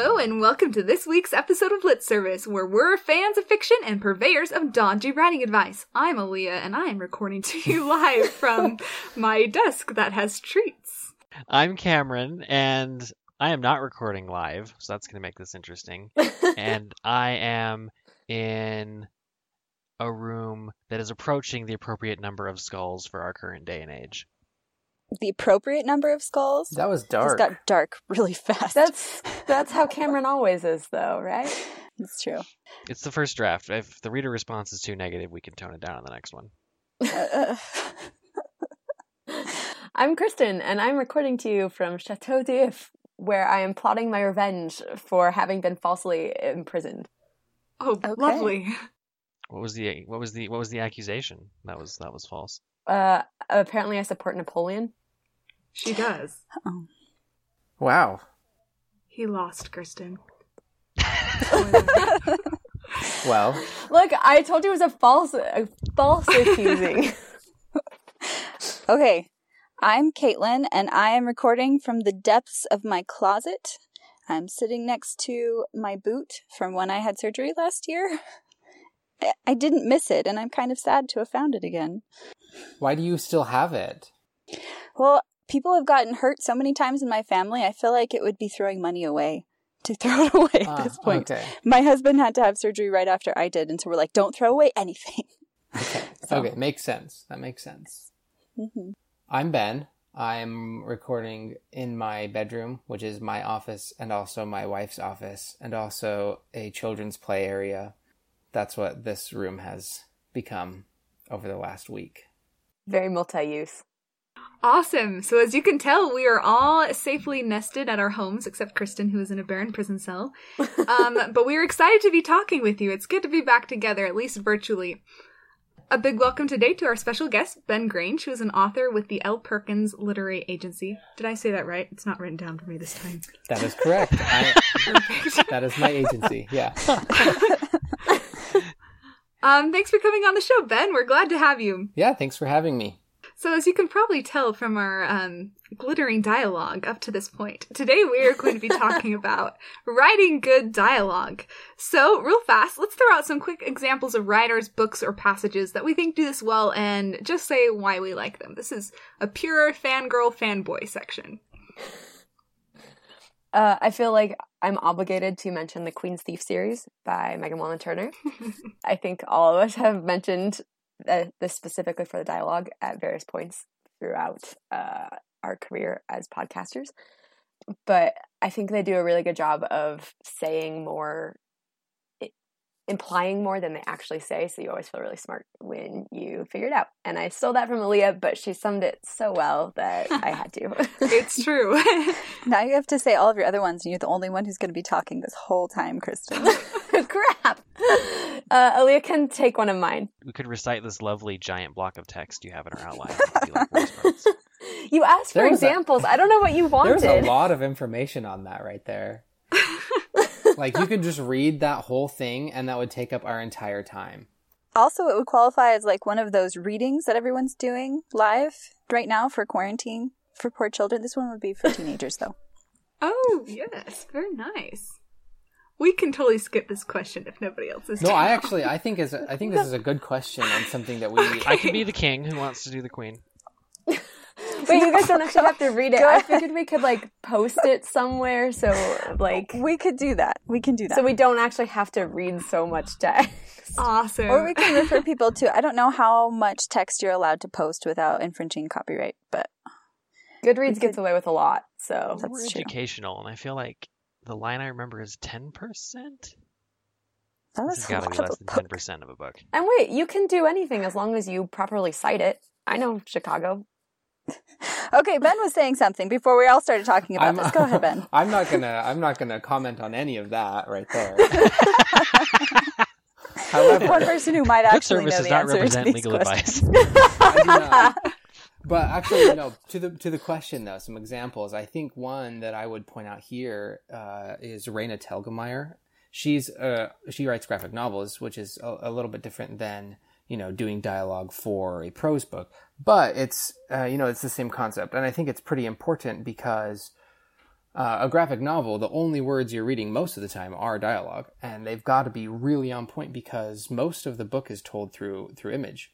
Hello, and welcome to this week's episode of Lit Service, where we're fans of fiction and purveyors of dodgy writing advice. I'm Aaliyah, and I am recording to you live from my desk that has treats. I'm Cameron, and I am not recording live, so that's going to make this interesting. and I am in a room that is approaching the appropriate number of skulls for our current day and age. The appropriate number of skulls? That was dark. It Just got dark really fast. That's that's how Cameron always is, though, right? That's true. It's the first draft. If the reader response is too negative, we can tone it down on the next one. Uh, I'm Kristen, and I'm recording to you from Chateau d'If, where I am plotting my revenge for having been falsely imprisoned. Oh, Okay. lovely. What was the what was the what was the accusation? That was that was false. Uh, apparently, I support Napoleon. She does. oh. wow. He lost, Kristen. Well, Look, I told you it was a false, a false accusing. Okay. I'm Caitlin, and I am recording from the depths of my closet. I'm sitting next to my boot from when I had surgery last year. I- didn't miss it, and I'm kind of sad to have found it again. why do you still have it? Well, people have gotten hurt so many times in my family, I feel like it would be throwing money away to throw it away at Ah, this point. Okay. My husband had to have surgery right after I did, and so we're like, don't throw away anything. Okay. So- Okay. Makes sense. That makes sense. Mm-hmm. I'm Ben. I'm recording in my bedroom, which is my office and also my wife's office, and also a children's play area. That's what this room has become over the last week. Very multi-use. Awesome. So, as you can tell, we are all safely nested at our homes, except Kristen, who is in a barren prison cell. Um, but we are excited to be talking with you. It's good to be back together, at least virtually. A big welcome today to our special guest, Ben Grange, who is an author with the L. Perkins Literary Agency. Did I say that right? It's not written down for me this time. That is correct. I, that is my agency. Yeah. Um, thanks for coming on the show, Ben. We're glad to have you. Yeah. Thanks for having me. So, as you can probably tell from our um, glittering dialogue up to this point, today we are going to be talking about writing good dialogue. So, real fast, let's throw out some quick examples of writers, books, or passages that we think do this well and just say why we like them. This is a pure fangirl fanboy section. Uh, I feel like I'm obligated to mention the Queen's Thief series by Megan Whalen Turner. I think all of us have mentioned this specifically for the dialogue at various points throughout uh, our career as podcasters. But I think they do a really good job of saying more, implying more than they actually say. So you always feel really smart when you figure it out. And I stole that from Aaliyah, but she summed it so well that I had to. It's true. Now you have to say all of your other ones, and you're the only one who's going to be talking this whole time, Kristen. Crap. Uh, Aaliyah can take one of mine. We could recite this lovely giant block of text you have in our outline. It would be like voice notes. You asked for There was a- examples. I don't know what you wanted. There's a lot of information on that right there. Like you could just read that whole thing and that would take up our entire time. also, it would qualify as like one of those readings that everyone's doing live right now for quarantine for poor children. This one would be for teenagers, though. oh, yes. Very nice. We can totally skip this question if nobody else is No, I actually I think is I think this is a good question and something that we I can be the king who wants to do the queen. Wait, you guys don't actually have to read it. I figured we could like post it somewhere, so like, We could do that. We can do that. so we don't actually have to read so much text. Awesome. or we can refer people to. I don't know how much text you're allowed to post without infringing copyright, but Goodreads gets away with a lot, so That's We're true. educational, and I feel like the line I remember is ten percent. That's got to be less than ten percent of a book. and wait, you can do anything as long as you properly cite it. I know Chicago. Okay, Ben was saying something before we all started talking about I'm, this. Go ahead, Ben. I'm not gonna I'm not gonna comment on any of that right there. However, One person who might Book actually know service does the not answer to these legal questions. advice. I do not. But actually, no. to the to the question though, some examples. I think one that I would point out here uh, is Raina Telgemeier. She's uh, she writes graphic novels, which is a, a little bit different than you know doing dialogue for a prose book. But it's uh, you know it's the same concept, and I think it's pretty important because uh, a graphic novel, the only words you're reading most of the time are dialogue, and they've got to be really on point because most of the book is told through through image,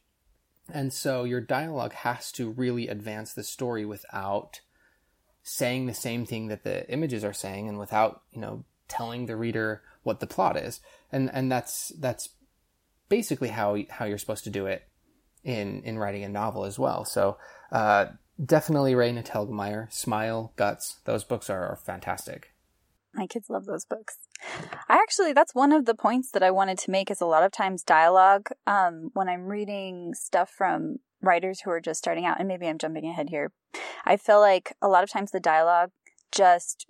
and so your dialogue has to really advance the story without saying the same thing that the images are saying, and without you know telling the reader what the plot is, and and that's that's basically how how you're supposed to do it in in writing a novel as well. So. Uh, definitely Raina Telgemeier, Smile, Guts. Those books are, are fantastic. My kids love those books. I actually, that's one of the points that I wanted to make is a lot of times dialogue, um, when I'm reading stuff from writers who are just starting out, and maybe I'm jumping ahead here, I feel like a lot of times the dialogue just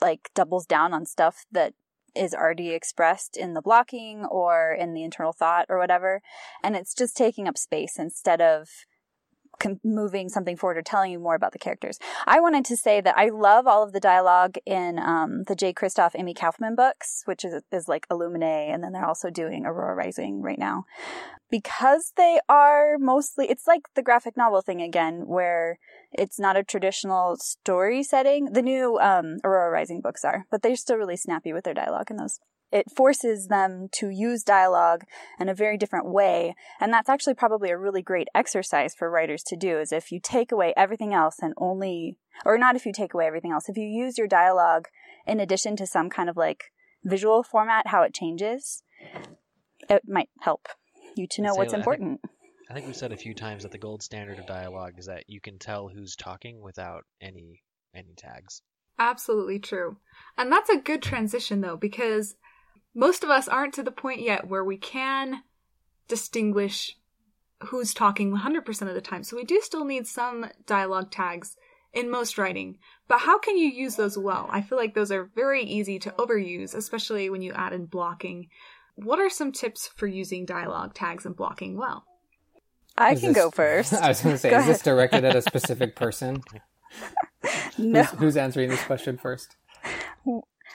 like doubles down on stuff that is already expressed in the blocking or in the internal thought or whatever. And it's just taking up space instead of com- moving something forward or telling you more about the characters. I wanted to say that I love all of the dialogue in um, the Jay Kristoff, Amie Kaufman books, which is, is like Illuminae, and then they're also doing Aurora Rising right now. Because they are mostly, it's like the graphic novel thing again, where it's not a traditional story setting. The new um, Aurora Rising books are, but they're still really snappy with their dialogue in those it forces them to use dialogue in a very different way. And that's actually probably a really great exercise for writers to do is if you take away everything else and only, or not if you take away everything else, if you use your dialogue in addition to some kind of like visual format, how it changes, it might help you to know what's I important. Think, I think we've said a few times that the gold standard of dialogue is that you can tell who's talking without any any tags. Absolutely true. And that's a good transition though, because most of us aren't to the point yet where we can distinguish who's talking 100% of the time. So we do still need some dialogue tags in most writing. But how can you use those well? I feel like those are very easy to overuse, especially when you add in blocking. What are some tips for using dialogue tags and blocking well? I is can this, go first. I was going to say, go is ahead. this directed at a specific person? no. Who's, who's answering this question first?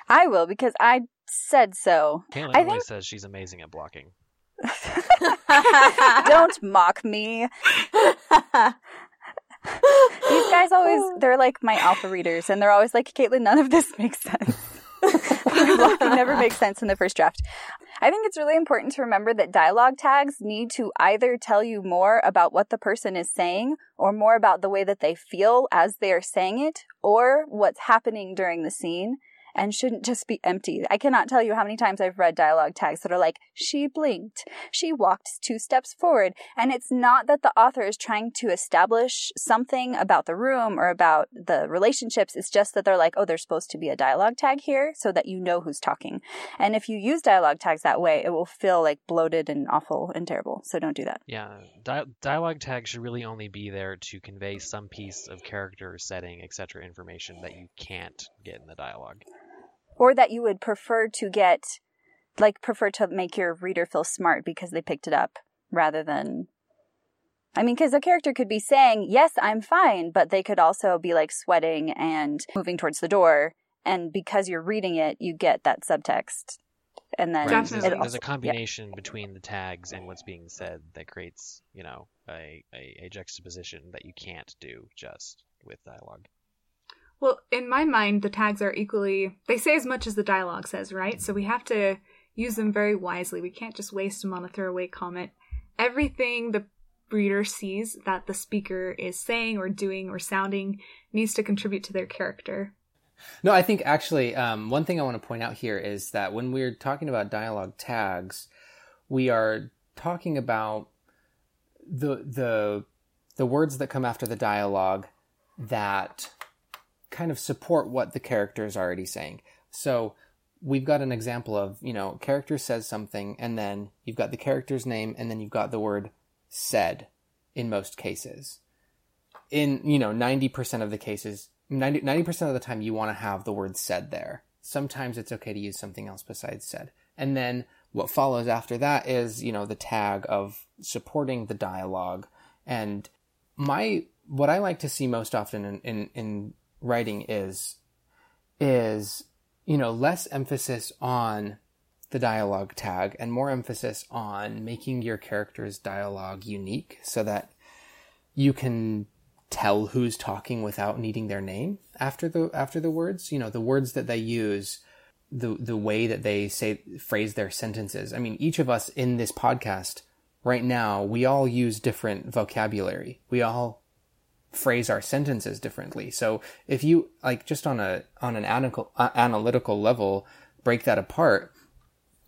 I will because I said so. Caitlin I think... says she's amazing at blocking. Don't mock me. These guys always, they're like my alpha readers, and they're always like, Caitlin, none of this makes sense. blocking never makes sense in the first draft. I think it's really important to remember that dialogue tags need to either tell you more about what the person is saying or more about the way that they feel as they are saying it or what's happening during the scene and shouldn't just be empty. I cannot tell you how many times I've read dialogue tags that are like, she blinked, she walked two steps forward. And it's not that the author is trying to establish something about the room or about the relationships. It's just that they're like, oh, there's supposed to be a dialogue tag here so that you know who's talking. And if you use dialogue tags that way, it will feel like bloated and awful and terrible. So don't do that. Yeah. Di- dialogue tags should really only be there to convey some piece of character, setting, etc. information that you can't get in the dialogue or that you would prefer to get like prefer to make your reader feel smart because they picked it up rather than I mean, because a character could be saying, Yes, I'm fine, but they could also be like sweating and moving towards the door. And because you're reading it, you get that subtext. And then right. there's, there's, a combination yeah. between the tags and what's being said that creates, you know, a, a, a juxtaposition that you can't do just with dialogue. Well, in my mind, the tags are equally, they say as much as the dialogue says, right? So we have to use them very wisely. We can't just waste them on a throwaway comment. Everything the reader sees that the speaker is saying or doing or sounding needs to contribute to their character. No, I think actually, um, one thing I want to point out here is that when we're talking about dialogue tags, we are talking about the the the words that come after the dialogue that kind of support what the character is already saying. So we've got an example of, you know, character says something and then you've got the character's name and then you've got the word said in most cases. In, you know, 90% of the cases, 90, 90% of the time you want to have the word said there. Sometimes it's okay to use something else besides said. And then what follows after that is, you know, the tag of supporting the dialogue. And my, what I like to see most often in, in, in writing is is you know less emphasis on the dialogue tag and more emphasis on making your character's dialogue unique so that you can tell who's talking without needing their name after the after the words. You know, the words that they use, the the way that they say phrase their sentences. I mean, each of us in this podcast right now, we all use different vocabulary. We all phrase our sentences differently. So if you like just on a on an analytical uh, analytical level break that apart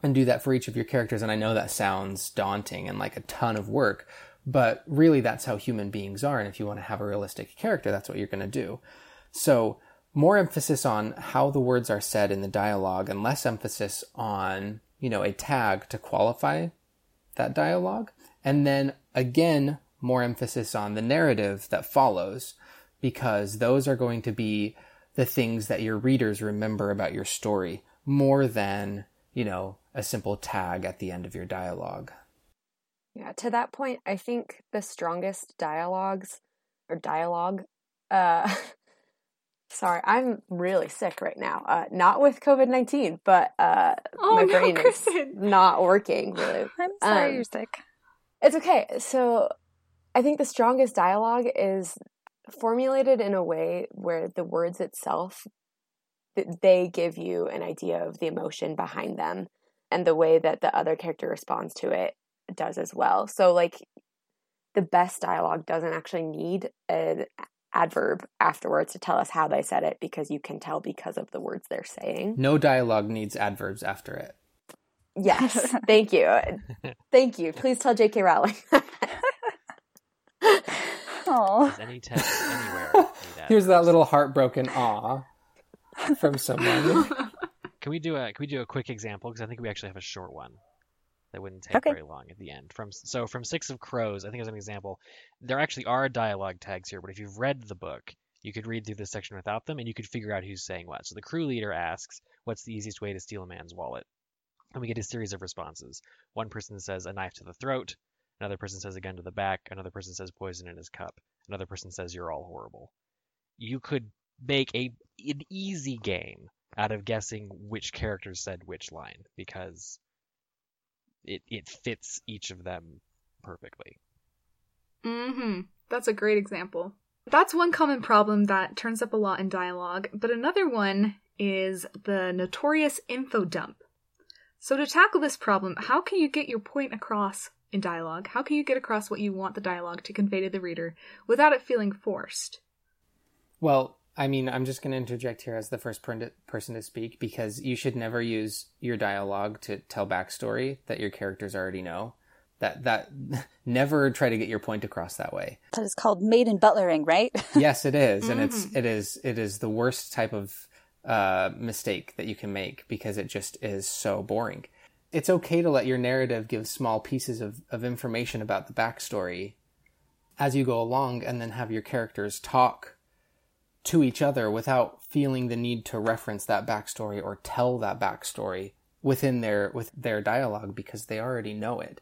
and do that for each of your characters and I know that sounds daunting and like a ton of work, but really that's how human beings are and if you want to have a realistic character that's what you're going to do. So more emphasis on how the words are said in the dialogue and less emphasis on, you know, a tag to qualify that dialogue. And then again, more emphasis on the narrative that follows because those are going to be the things that your readers remember about your story more than, you know, a simple tag at the end of your dialogue. Yeah, to that point, I think the strongest dialogues or dialogue uh sorry, I'm really sick right now. Uh not with COVID-19, but uh oh, my no, brain Kristen. is not working really. I'm sorry Um, you're sick. It's okay. So I think the strongest dialogue is formulated in a way where the words itself they give you an idea of the emotion behind them and the way that the other character responds to it does as well. So like the best dialogue doesn't actually need an adverb afterwards to tell us how they said it because you can tell because of the words they're saying. No dialogue needs adverbs after it. Yes. Thank you. Thank you. Please tell JK Rowling. Does any text anywhere need Here's that little heartbroken aw from someone. Can we do a Can we do a quick example? Because I think we actually have a short one that wouldn't take Okay. very long at the end. From so from Six of Crows, I think as an example, there actually are dialogue tags here. But if you've read the book, you could read through this section without them, and you could figure out who's saying what. So the crew leader asks, "What's the easiest way to steal a man's wallet?" And we get a series of responses. One person says a knife to the throat. Another person says a gun to the back. Another person says poison in his cup. Another person says you're all horrible. You could make a an easy game out of guessing which characters said which line because it it fits each of them perfectly. hmm That's a great example. That's one common problem that turns up a lot in dialogue, but another one is the notorious info dump. So, to tackle this problem, how can you get your point across in dialogue? How can you get across what you want the dialogue to convey to the reader without it feeling forced? Well, I mean, I'm just going to interject here as the first per- person to speak because you should never use your dialogue to tell backstory that your characters already know. That that never try to get your point across that way. that is called maiden butlering, right? Yes, it is, and it's it is it is the worst type of uh, mistake that you can make because it just is so boring. It's okay to let your narrative give small pieces of, of information about the backstory as you go along, and then have your characters talk to each other without feeling the need to reference that backstory or tell that backstory within their with their dialogue because they already know it.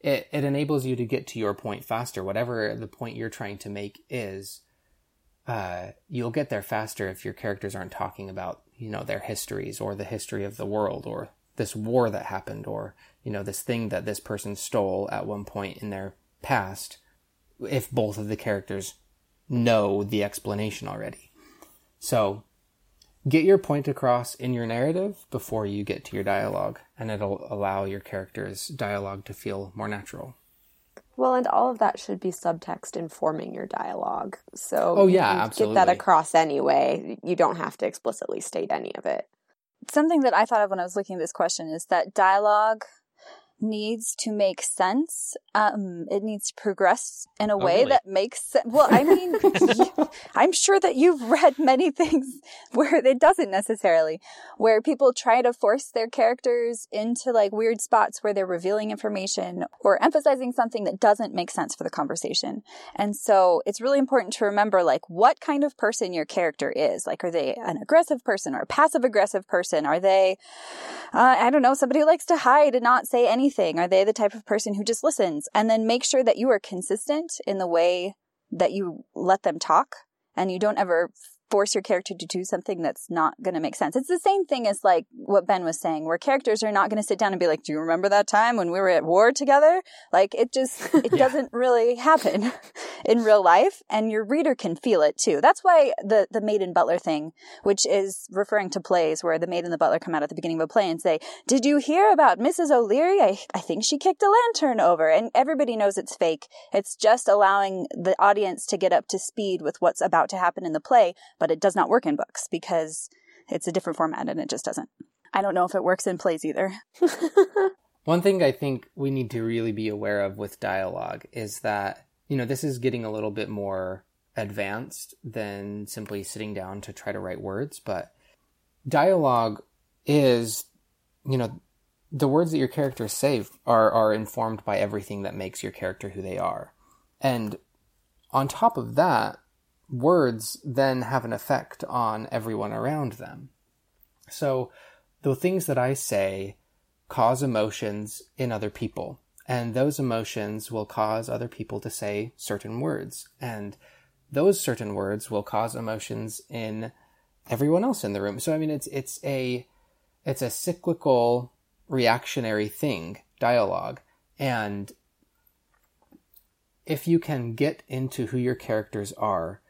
It it enables you to get to your point faster, whatever the point you're trying to make is. Uh, you'll get there faster if your characters aren't talking about you know their histories or the history of the world or this war that happened or you know this thing that this person stole at one point in their past if both of the characters know the explanation already. So get your point across in your narrative before you get to your dialogue, and it'll allow your character's dialogue to feel more natural. Well, and all of that should be subtext informing your dialogue. So Oh, yeah, you Get that across anyway. You don't have to explicitly state any of it. Something that I thought of when I was looking at this question is that dialogue needs to make sense. Um, it needs to progress in a way really? that makes sense. Well, I mean, you- I'm sure that you've read many things where it doesn't necessarily, where people try to force their characters into like weird spots where they're revealing information or emphasizing something that doesn't make sense for the conversation. And so it's really important to remember like what kind of person your character is. Like, are they an aggressive person or a passive aggressive person? Are they, uh, I don't know, somebody who likes to hide and not say anything? Are they the type of person who just listens? And then make sure that you are consistent in the way that you let them talk and you don't ever force your character to do something that's not going to make sense. It's the same thing as like what Ben was saying, where characters are not going to sit down and be like, "Do you remember that time when we were at war together?" Like it just it Yeah. doesn't really happen in real life, and your reader can feel it too. That's why the the maid and butler thing, which is referring to plays where the maid and the butler come out at the beginning of a play and say, "Did you hear about Mrs. O'Leary? I I think she kicked a lantern over," and everybody knows it's fake. It's just allowing the audience to get up to speed with what's about to happen in the play but it does not work in books because it's a different format and it just doesn't. I don't know if it works in plays either. One thing I think we need to really be aware of with dialogue is that, you know, this is getting a little bit more advanced than simply sitting down to try to write words, but dialogue is, you know, the words that your characters say are, are informed by everything that makes your character who they are. And on top of that, words then have an effect on everyone around them. So the things that I say cause emotions in other people. And those emotions will cause other people to say certain words. And those certain words will cause emotions in everyone else in the room. So I mean it's it's a it's a cyclical reactionary thing, dialogue. And if you can get into who your characters are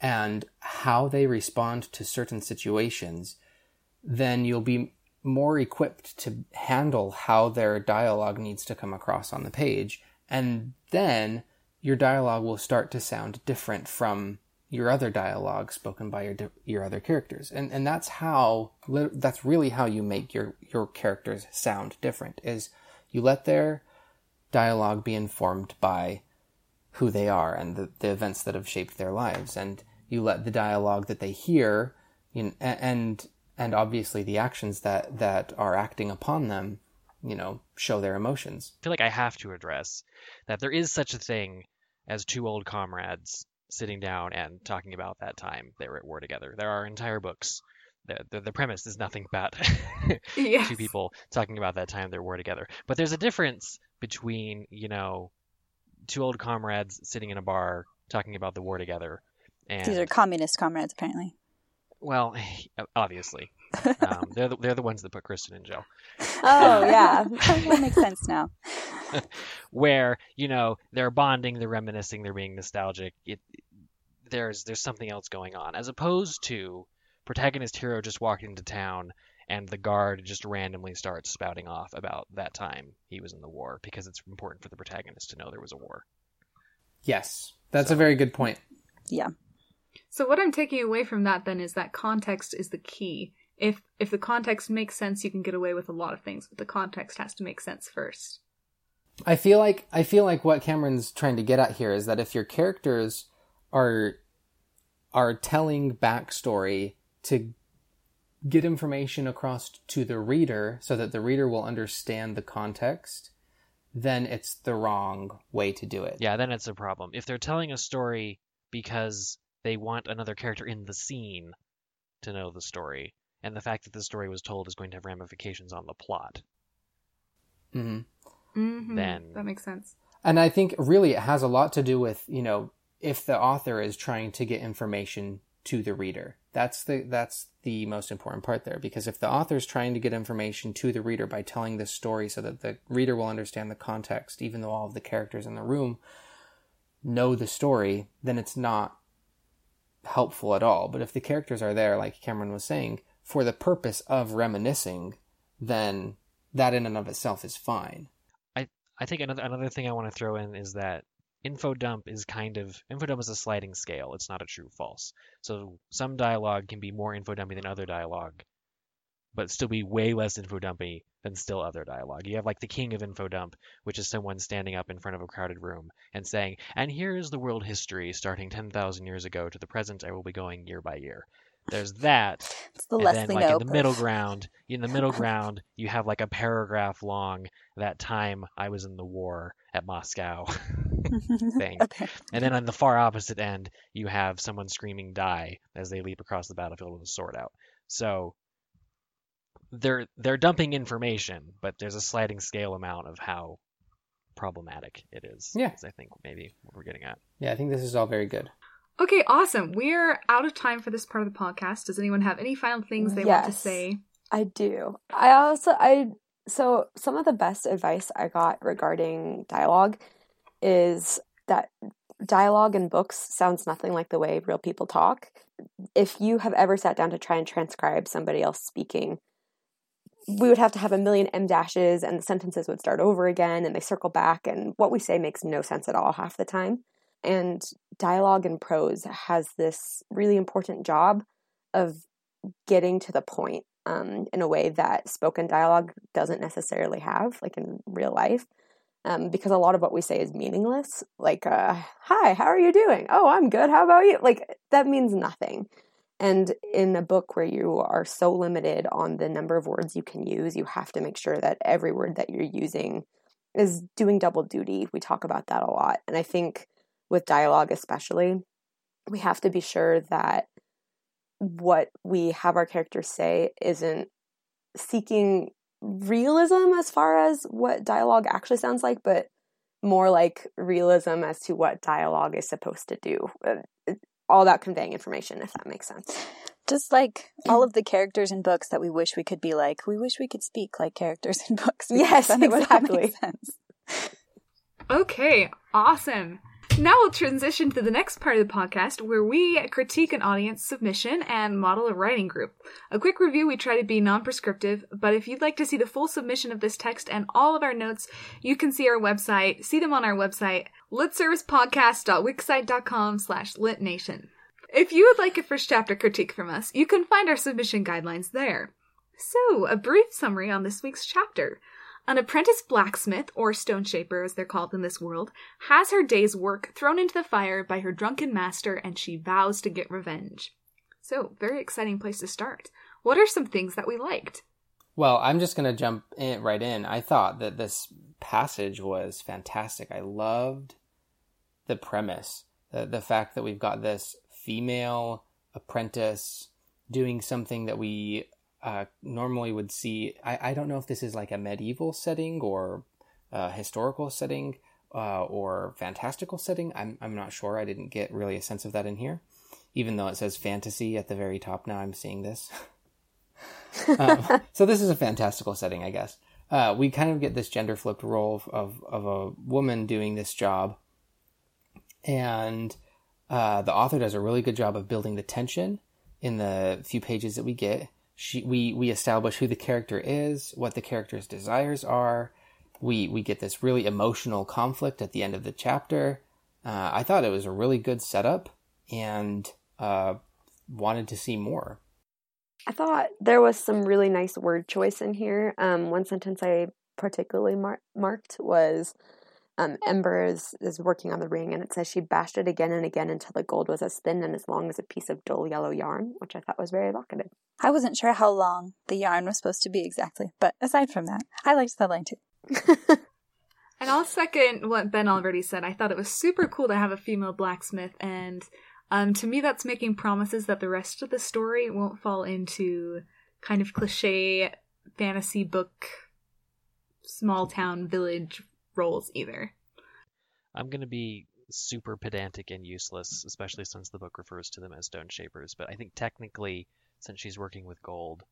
and how they respond to certain situations, then you'll be more equipped to handle how their dialogue needs to come across on the page. And then your dialogue will start to sound different from your other dialogue spoken by your your other characters. And and that's how that's really how you make your your characters sound different is you let their dialogue be informed by who they are and the, the events that have shaped their lives and you let the dialogue that they hear you know, and and obviously the actions that that are acting upon them you know show their emotions I feel like I have to address that there is such a thing as two old comrades sitting down and talking about that time they were at war together. There are entire books. The, the, the premise is nothing but Yes. two people talking about that time they were together. But there's a difference between, you know, two old comrades sitting in a bar talking about the war together. And, These are communist comrades, apparently. well, obviously. Um, they're, the, they're the ones that put Kristen in jail. Oh, yeah. that makes sense now. where you know they're bonding, they're reminiscing, they're being nostalgic. It there's there's something else going on as opposed to protagonist hero just walking into town and the guard just randomly starts spouting off about that time he was in the war because it's important for the protagonist to know there was a war. yes that's So- a very good point Yeah. So what I'm taking away from that then is that context is the key. If if the context makes sense, you can get away with a lot of things, but the context has to make sense first. I feel like I feel like what Cameron's trying to get at here is that if your characters are are telling backstory to get information across to the reader so that the reader will understand the context, then it's the wrong way to do it. Yeah, then it's a problem. If they're telling a story because they want another character in the scene to know the story, and the fact that the story was told is going to have ramifications on the plot, hmm Mm-hmm. Then- that makes sense. And I think really it has a lot to do with, you know, if the author is trying to get information to the reader. That's the that's the most important part there because if the author is trying to get information to the reader by telling this story so that the reader will understand the context even though all of the characters in the room know the story, then it's not helpful at all. But if the characters are there like Cameron was saying for the purpose of reminiscing, then that in and of itself is fine. I I think another another thing I want to throw in is that info dump is kind of info dump is a sliding scale. It's not a true false. So some dialogue can be more info dumpy than other dialogue, but still be way less info dumpy than still other dialogue. You have like the king of info dump, which is someone standing up in front of a crowded room and saying, "And here is the world history starting 10,000 years ago to the present. I will be going year by year." There's that, It's the and Leslie then like in the middle ground, in the middle ground, you have like a paragraph long that time I was in the war at Moscow thing. okay. And then on the far opposite end, you have someone screaming die as they leap across the battlefield with a sword out. So they're they're dumping information, but there's a sliding scale amount of how problematic it is. Yeah. is I think maybe what we're getting at. Yeah, I think this is all very good. Okay, awesome. We're out of time for this part of the podcast. Does anyone have any final things they want to Yes. say? I do. I also I so some of the best advice I got regarding dialogue is that dialogue in books sounds nothing like the way real people talk. If you have ever sat down to try and transcribe somebody else speaking, we would have to have a million M dashes and the sentences would start over again and they circle back and what we say makes no sense at all half the time. And dialogue in prose has this really important job of getting to the point um, in a way that spoken dialogue doesn't necessarily have, like in real life. Um, because a lot of what we say is meaningless. Like, uh, hi, how are you doing? Oh, I'm good. How about you? Like, that means nothing. And in a book where you are so limited on the number of words you can use, you have to make sure that every word that you're using is doing double duty. We talk about that a lot. And I think with dialogue, especially, we have to be sure that what we have our characters say isn't seeking realism as far as what dialogue actually sounds like, but more like realism as to what dialogue is supposed to do. It- All about conveying information, if that makes sense. Just like all of the characters in books that we wish we could be like, we wish we could speak like characters in books. Yes, then it would exactly. sense. Okay, awesome. Now we'll transition to the next part of the podcast where we critique an audience submission and model a writing group. A quick review we try to be non prescriptive, but if you'd like to see the full submission of this text and all of our notes, you can see our website, see them on our website, litservicepodcast.wixsite.com slash litnation. If you would like a first chapter critique from us, you can find our submission guidelines there. So, a brief summary on this week's chapter. An apprentice blacksmith, or stone shaper as they're called in this world, has her day's work thrown into the fire by her drunken master and she vows to get revenge. So, very exciting place to start. What are some things that we liked? Well, I'm just going to jump in, right in. I thought that this passage was fantastic. I loved the premise, the, the fact that we've got this female apprentice doing something that we uh, normally would see. I, I don't know if this is like a medieval setting or a historical setting uh, or fantastical setting. I'm, I'm not sure. I didn't get really a sense of that in here. Even though it says fantasy at the very top now, I'm seeing this. um, so this is a fantastical setting, I guess. Uh, we kind of get this gender flipped role of, of, a woman doing this job, and uh, the author does a really good job of building the tension in the few pages that we get. She, we we establish who the character is, what the character's desires are. We we get this really emotional conflict at the end of the chapter. Uh, I thought it was a really good setup, and uh, wanted to see more. I thought there was some really nice word choice in here. Um, one sentence I particularly mar- marked was um, Ember is, is working on the ring, and it says she bashed it again and again until the gold was as thin and as long as a piece of dull yellow yarn, which I thought was very evocative. I wasn't sure how long the yarn was supposed to be exactly, but aside from that, I liked that line too. And I'll second what Ben already said. I thought it was super cool to have a female blacksmith, and um, to me, that's making promises that the rest of the story won't fall into kind of cliche fantasy book, small town village roles either. I'm going to be super pedantic and useless, especially since the book refers to them as stone shapers. But I think technically, since she's working with gold,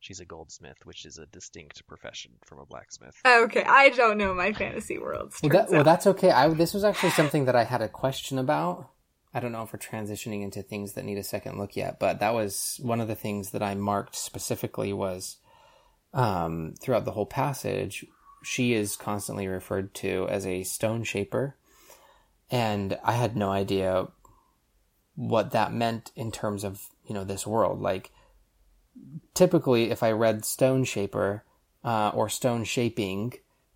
she's a goldsmith, which is a distinct profession from a blacksmith. Okay, I don't know my fantasy worlds. Well, that, well that's okay. I, this was actually something that I had a question about. I don't know if we're transitioning into things that need a second look yet, but that was one of the things that I marked specifically was um, throughout the whole passage, she is constantly referred to as a stone shaper. And I had no idea what that meant in terms of, you know, this world. Like, typically, if I read stone shaper uh, or stone shaping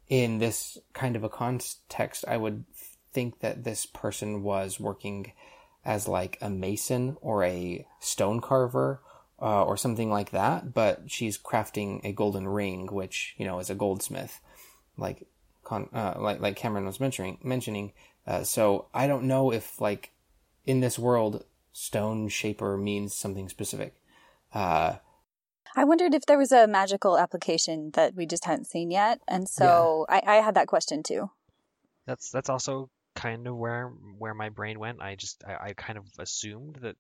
in this kind of a context, I would think that this person was working as like a mason or a stone carver uh, or something like that. But she's crafting a golden ring, which you know is a goldsmith, like con- uh, like like Cameron was mentioning mentioning. Uh, so I don't know if like in this world, stone shaper means something specific. Uh, I wondered if there was a magical application that we just hadn't seen yet, and so I, I had that question too. That's that's also kind of where where my brain went. I just I, I kind of assumed that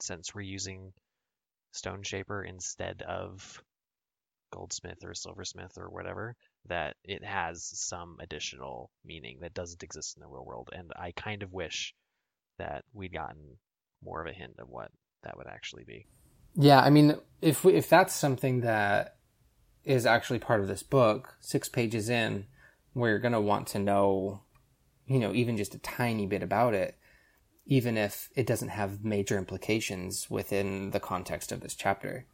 since we're using Stone Shaper instead of Goldsmith or Silversmith or whatever, that it has some additional meaning that doesn't exist in the real world. And I kind of wish that we'd gotten more of a hint of what that would actually be. Yeah, I mean, if we, if that's something that is actually part of this book, six pages in, we're gonna want to know, you know, even just a tiny bit about it, even if it doesn't have major implications within the context of this chapter.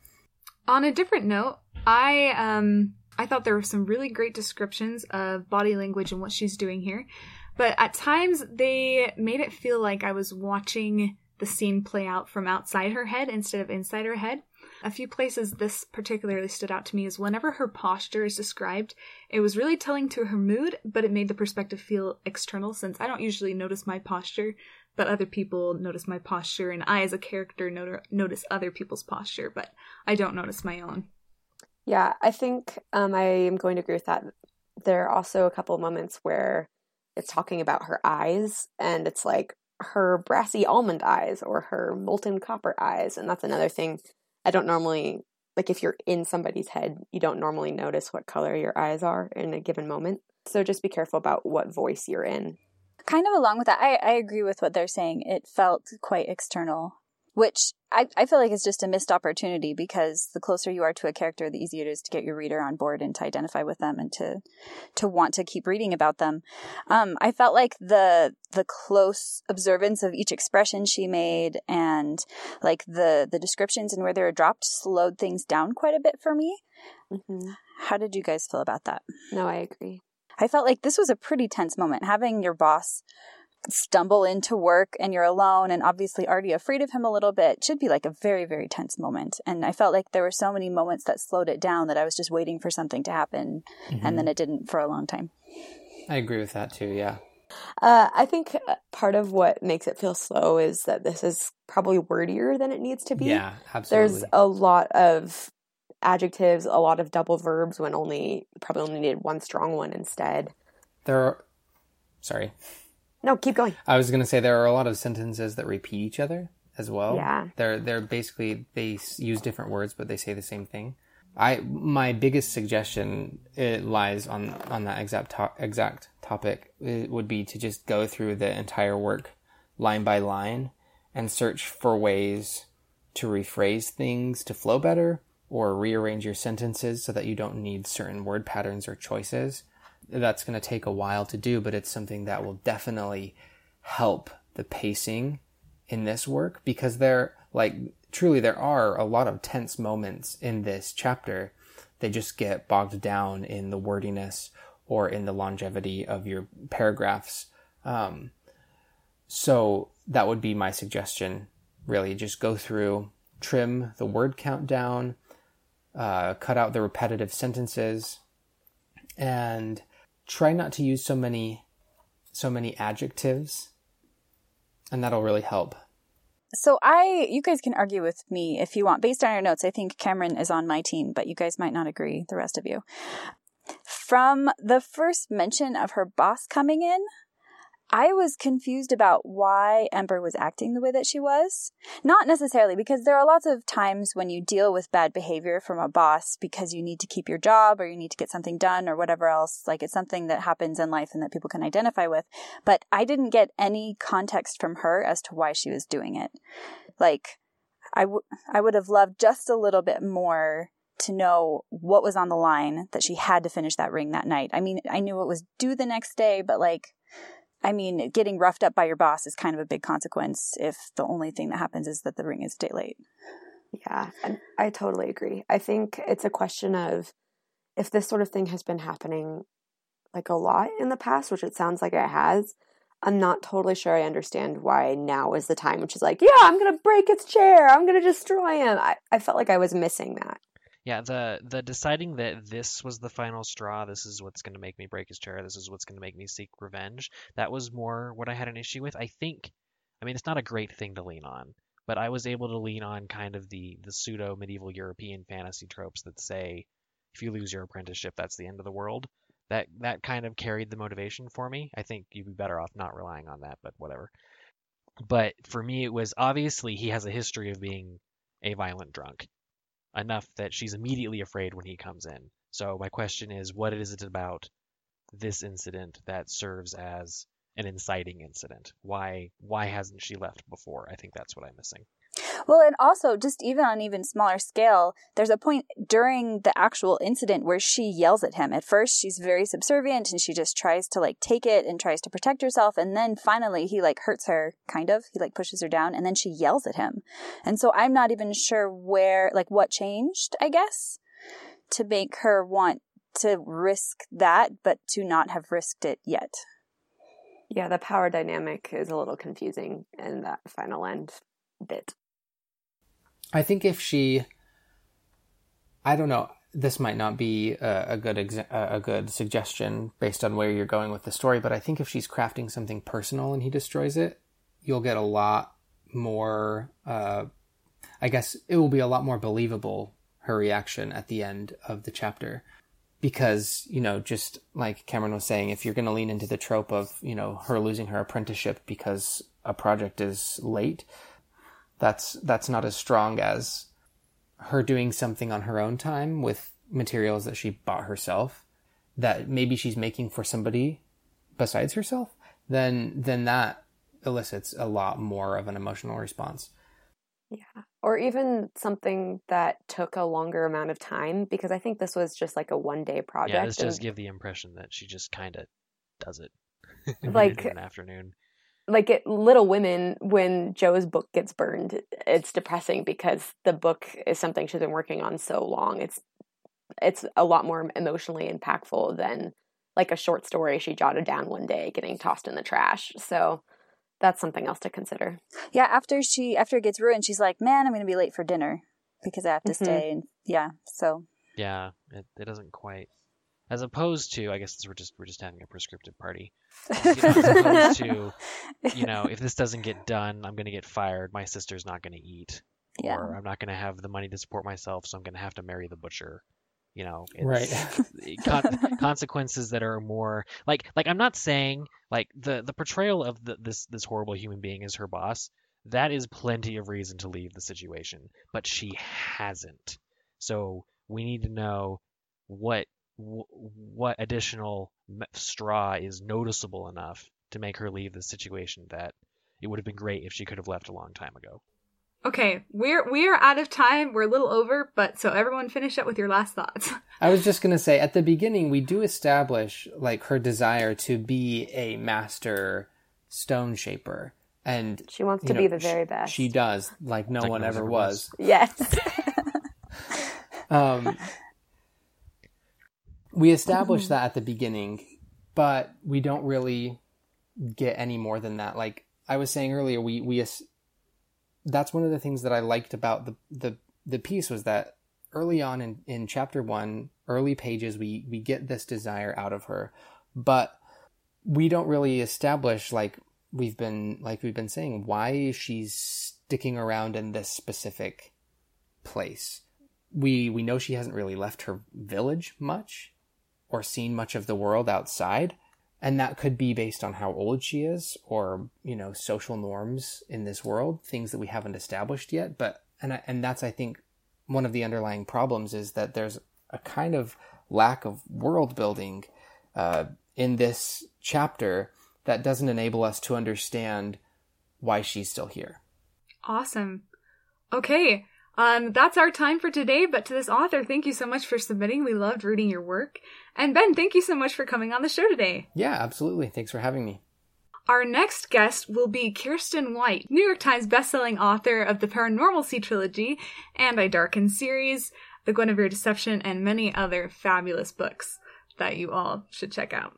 On a different note, I um I thought there were some really great descriptions of body language and what she's doing here, but at times they made it feel like I was watching the scene play out from outside her head instead of inside her head. A few places this particularly stood out to me is whenever her posture is described, it was really telling to her mood, but it made the perspective feel external since I don't usually notice my posture, but other people notice my posture, and I, as a character, not- notice other people's posture, but I don't notice my own. Yeah, I think um, I am going to agree with that. There are also a couple of moments where it's talking about her eyes, and it's like her brassy almond eyes or her molten copper eyes. And that's another thing I don't normally like. If you're in somebody's head, you don't normally notice what color your eyes are in a given moment. So just be careful about what voice you're in. Kind of along with that, I, I agree with what they're saying. It felt quite external which I, I feel like is just a missed opportunity because the closer you are to a character, the easier it is to get your reader on board and to identify with them and to to want to keep reading about them. Um, I felt like the the close observance of each expression she made and like the the descriptions and where they were dropped slowed things down quite a bit for me. Mm-hmm. How did you guys feel about that? No, I agree. I felt like this was a pretty tense moment. Having your boss stumble into work and you're alone and obviously already afraid of him a little bit should be like a very very tense moment and i felt like there were so many moments that slowed it down that i was just waiting for something to happen mm-hmm. and then it didn't for a long time i agree with that too yeah uh, i think uh, part of what makes it feel slow is that this is probably wordier than it needs to be yeah absolutely there's a lot of adjectives a lot of double verbs when only probably only needed one strong one instead there are sorry no, keep going. I was going to say there are a lot of sentences that repeat each other as well. Yeah. They're they're basically they use different words but they say the same thing. I my biggest suggestion it lies on on that exact to- exact topic it would be to just go through the entire work line by line and search for ways to rephrase things to flow better or rearrange your sentences so that you don't need certain word patterns or choices that's going to take a while to do, but it's something that will definitely help the pacing in this work because there, like, truly, there are a lot of tense moments in this chapter. They just get bogged down in the wordiness or in the longevity of your paragraphs. Um, so that would be my suggestion. Really, just go through, trim the word count down, uh, cut out the repetitive sentences, and try not to use so many so many adjectives. And that'll really help. So i you guys can argue with me if you want. Based on your notes i think cameron is on my team but you guys might not agree the rest of you. From the first mention of her boss coming in I was confused about why Ember was acting the way that she was. Not necessarily, because there are lots of times when you deal with bad behavior from a boss because you need to keep your job or you need to get something done or whatever else. Like it's something that happens in life and that people can identify with. But I didn't get any context from her as to why she was doing it. Like, I, w- I would have loved just a little bit more to know what was on the line that she had to finish that ring that night. I mean, I knew it was due the next day, but like, I mean, getting roughed up by your boss is kind of a big consequence if the only thing that happens is that the ring is a day late. Yeah, I totally agree. I think it's a question of if this sort of thing has been happening like a lot in the past, which it sounds like it has. I'm not totally sure I understand why now is the time, which is like, yeah, I'm gonna break its chair, I'm gonna destroy him. I, I felt like I was missing that. Yeah, the the deciding that this was the final straw, this is what's going to make me break his chair, this is what's going to make me seek revenge. That was more what I had an issue with. I think, I mean, it's not a great thing to lean on, but I was able to lean on kind of the the pseudo medieval European fantasy tropes that say, if you lose your apprenticeship, that's the end of the world. that that kind of carried the motivation for me. I think you'd be better off not relying on that, but whatever. But for me, it was obviously he has a history of being a violent drunk, enough that she's immediately afraid when he comes in. So my question is, what is it about this incident that serves as an inciting incident? Why why hasn't she left before? I think that's what I'm missing. Well, and also, just even on even smaller scale, there's a point during the actual incident where she yells at him. At first, she's very subservient and she just tries to like take it and tries to protect herself. And then finally, he like hurts her, kind of. He like pushes her down and then she yells at him. And so I'm not even sure where, like, what changed, I guess, to make her want to risk that, but to not have risked it yet. Yeah, the power dynamic is a little confusing in that final end bit. I think if she, I don't know, this might not be a, a good exa- a good suggestion based on where you're going with the story, but I think if she's crafting something personal and he destroys it, you'll get a lot more. Uh, I guess it will be a lot more believable her reaction at the end of the chapter because you know just like cameron was saying if you're going to lean into the trope of you know her losing her apprenticeship because a project is late that's that's not as strong as her doing something on her own time with materials that she bought herself that maybe she's making for somebody besides herself then then that elicits a lot more of an emotional response yeah or even something that took a longer amount of time because i think this was just like a one day project Yeah, this does give the impression that she just kind of does it Like- in an afternoon. Like it, little women when Jo's book gets burned it's depressing because the book is something she's been working on so long it's it's a lot more emotionally impactful than like a short story she jotted down one day getting tossed in the trash so that's something else to consider Yeah, after she after it gets ruined, she's like, "Man, I'm going to be late for dinner because I have to Mhm. stay." And yeah, so Yeah, it, it doesn't quite. As opposed to, I guess we're just we're just having a prescriptive party. Um, you know, as opposed to, you know, if this doesn't get done, I'm going to get fired. My sister's not going to eat, yeah, or I'm not going to have the money to support myself, so I'm going to have to marry the butcher. You know, right eh, con- consequences that are more like like I'm not saying like the the portrayal of the, this this horrible human being as her boss. That is plenty of reason to leave the situation, but she hasn't. So we need to know what wh- what additional straw is noticeable enough to make her leave the situation that it would have been great if she could have left a long time ago. Okay, we're we are out of time. We're a little over, but so everyone finish up with your last thoughts. I was just gonna say at the beginning we do establish like her desire to be a master stone shaper, and she wants to know, be the very best She does, like no Like one no ever ever was. yes Um, we established mm-hmm. that at the beginning, but we don't really get any more than that. Like I was saying earlier, we we that's one of the things that I liked about the the the piece was that early on in in chapter one, early pages, we we get this desire out of her, but we don't really establish like we've been like we've been saying why she's sticking around in this specific place we we know she hasn't really left her village much or seen much of the world outside. And that could be based on how old she is or you know social norms in this world things that we haven't established yet. But and I, and that's i think one of the underlying problems is that there's a kind of lack of world building uh, in this chapter that doesn't enable us to understand why she's still here. Awesome. Okay, um, that's our time for today. But to this author, thank you so much for submitting. We loved reading your work. And Ben, thank you so much for coming on the show today. yeah absolutely thanks for having me Our next guest will be Kiersten White, New York Times bestselling author of the Paranormalcy trilogy and I Darken series, The Guinevere Deception, and many other fabulous books that you all should check out.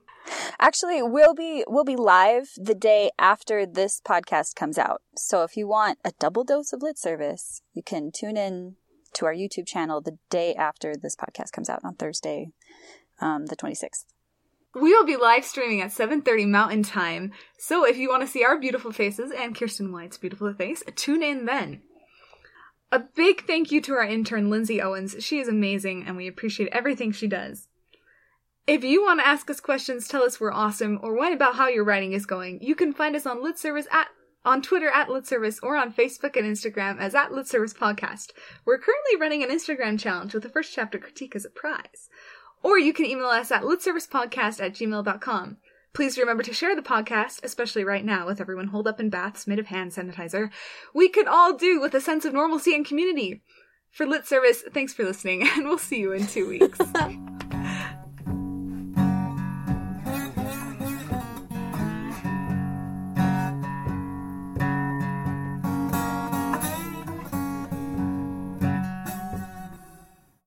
Actually, we'll be we'll be live the day after this podcast comes out. So if you want a double dose of lit service, you can tune in to our YouTube channel the day after this podcast comes out on Thursday, um, the twenty sixth. We will be live streaming at 7:30 Mountain Time. So if you want to see our beautiful faces and Kiersten White's beautiful face, tune in then. A big thank you to our intern Lindsay Owens. She is amazing and we appreciate everything she does. If you want to ask us questions, tell us we're awesome, or whine about how your writing is going, you can find us on Lit Service at on Twitter at Lit Service or on Facebook and Instagram as at Lit Service Podcast. We're currently running an Instagram challenge with the first chapter critique as a prize. Or you can email us at litservicepodcast at gmail.com. Please remember to share the podcast, especially right now with everyone holed up in baths made of hand sanitizer. We could all do with a sense of normalcy and community. For Lit Service, thanks for listening, and we'll see you in two weeks.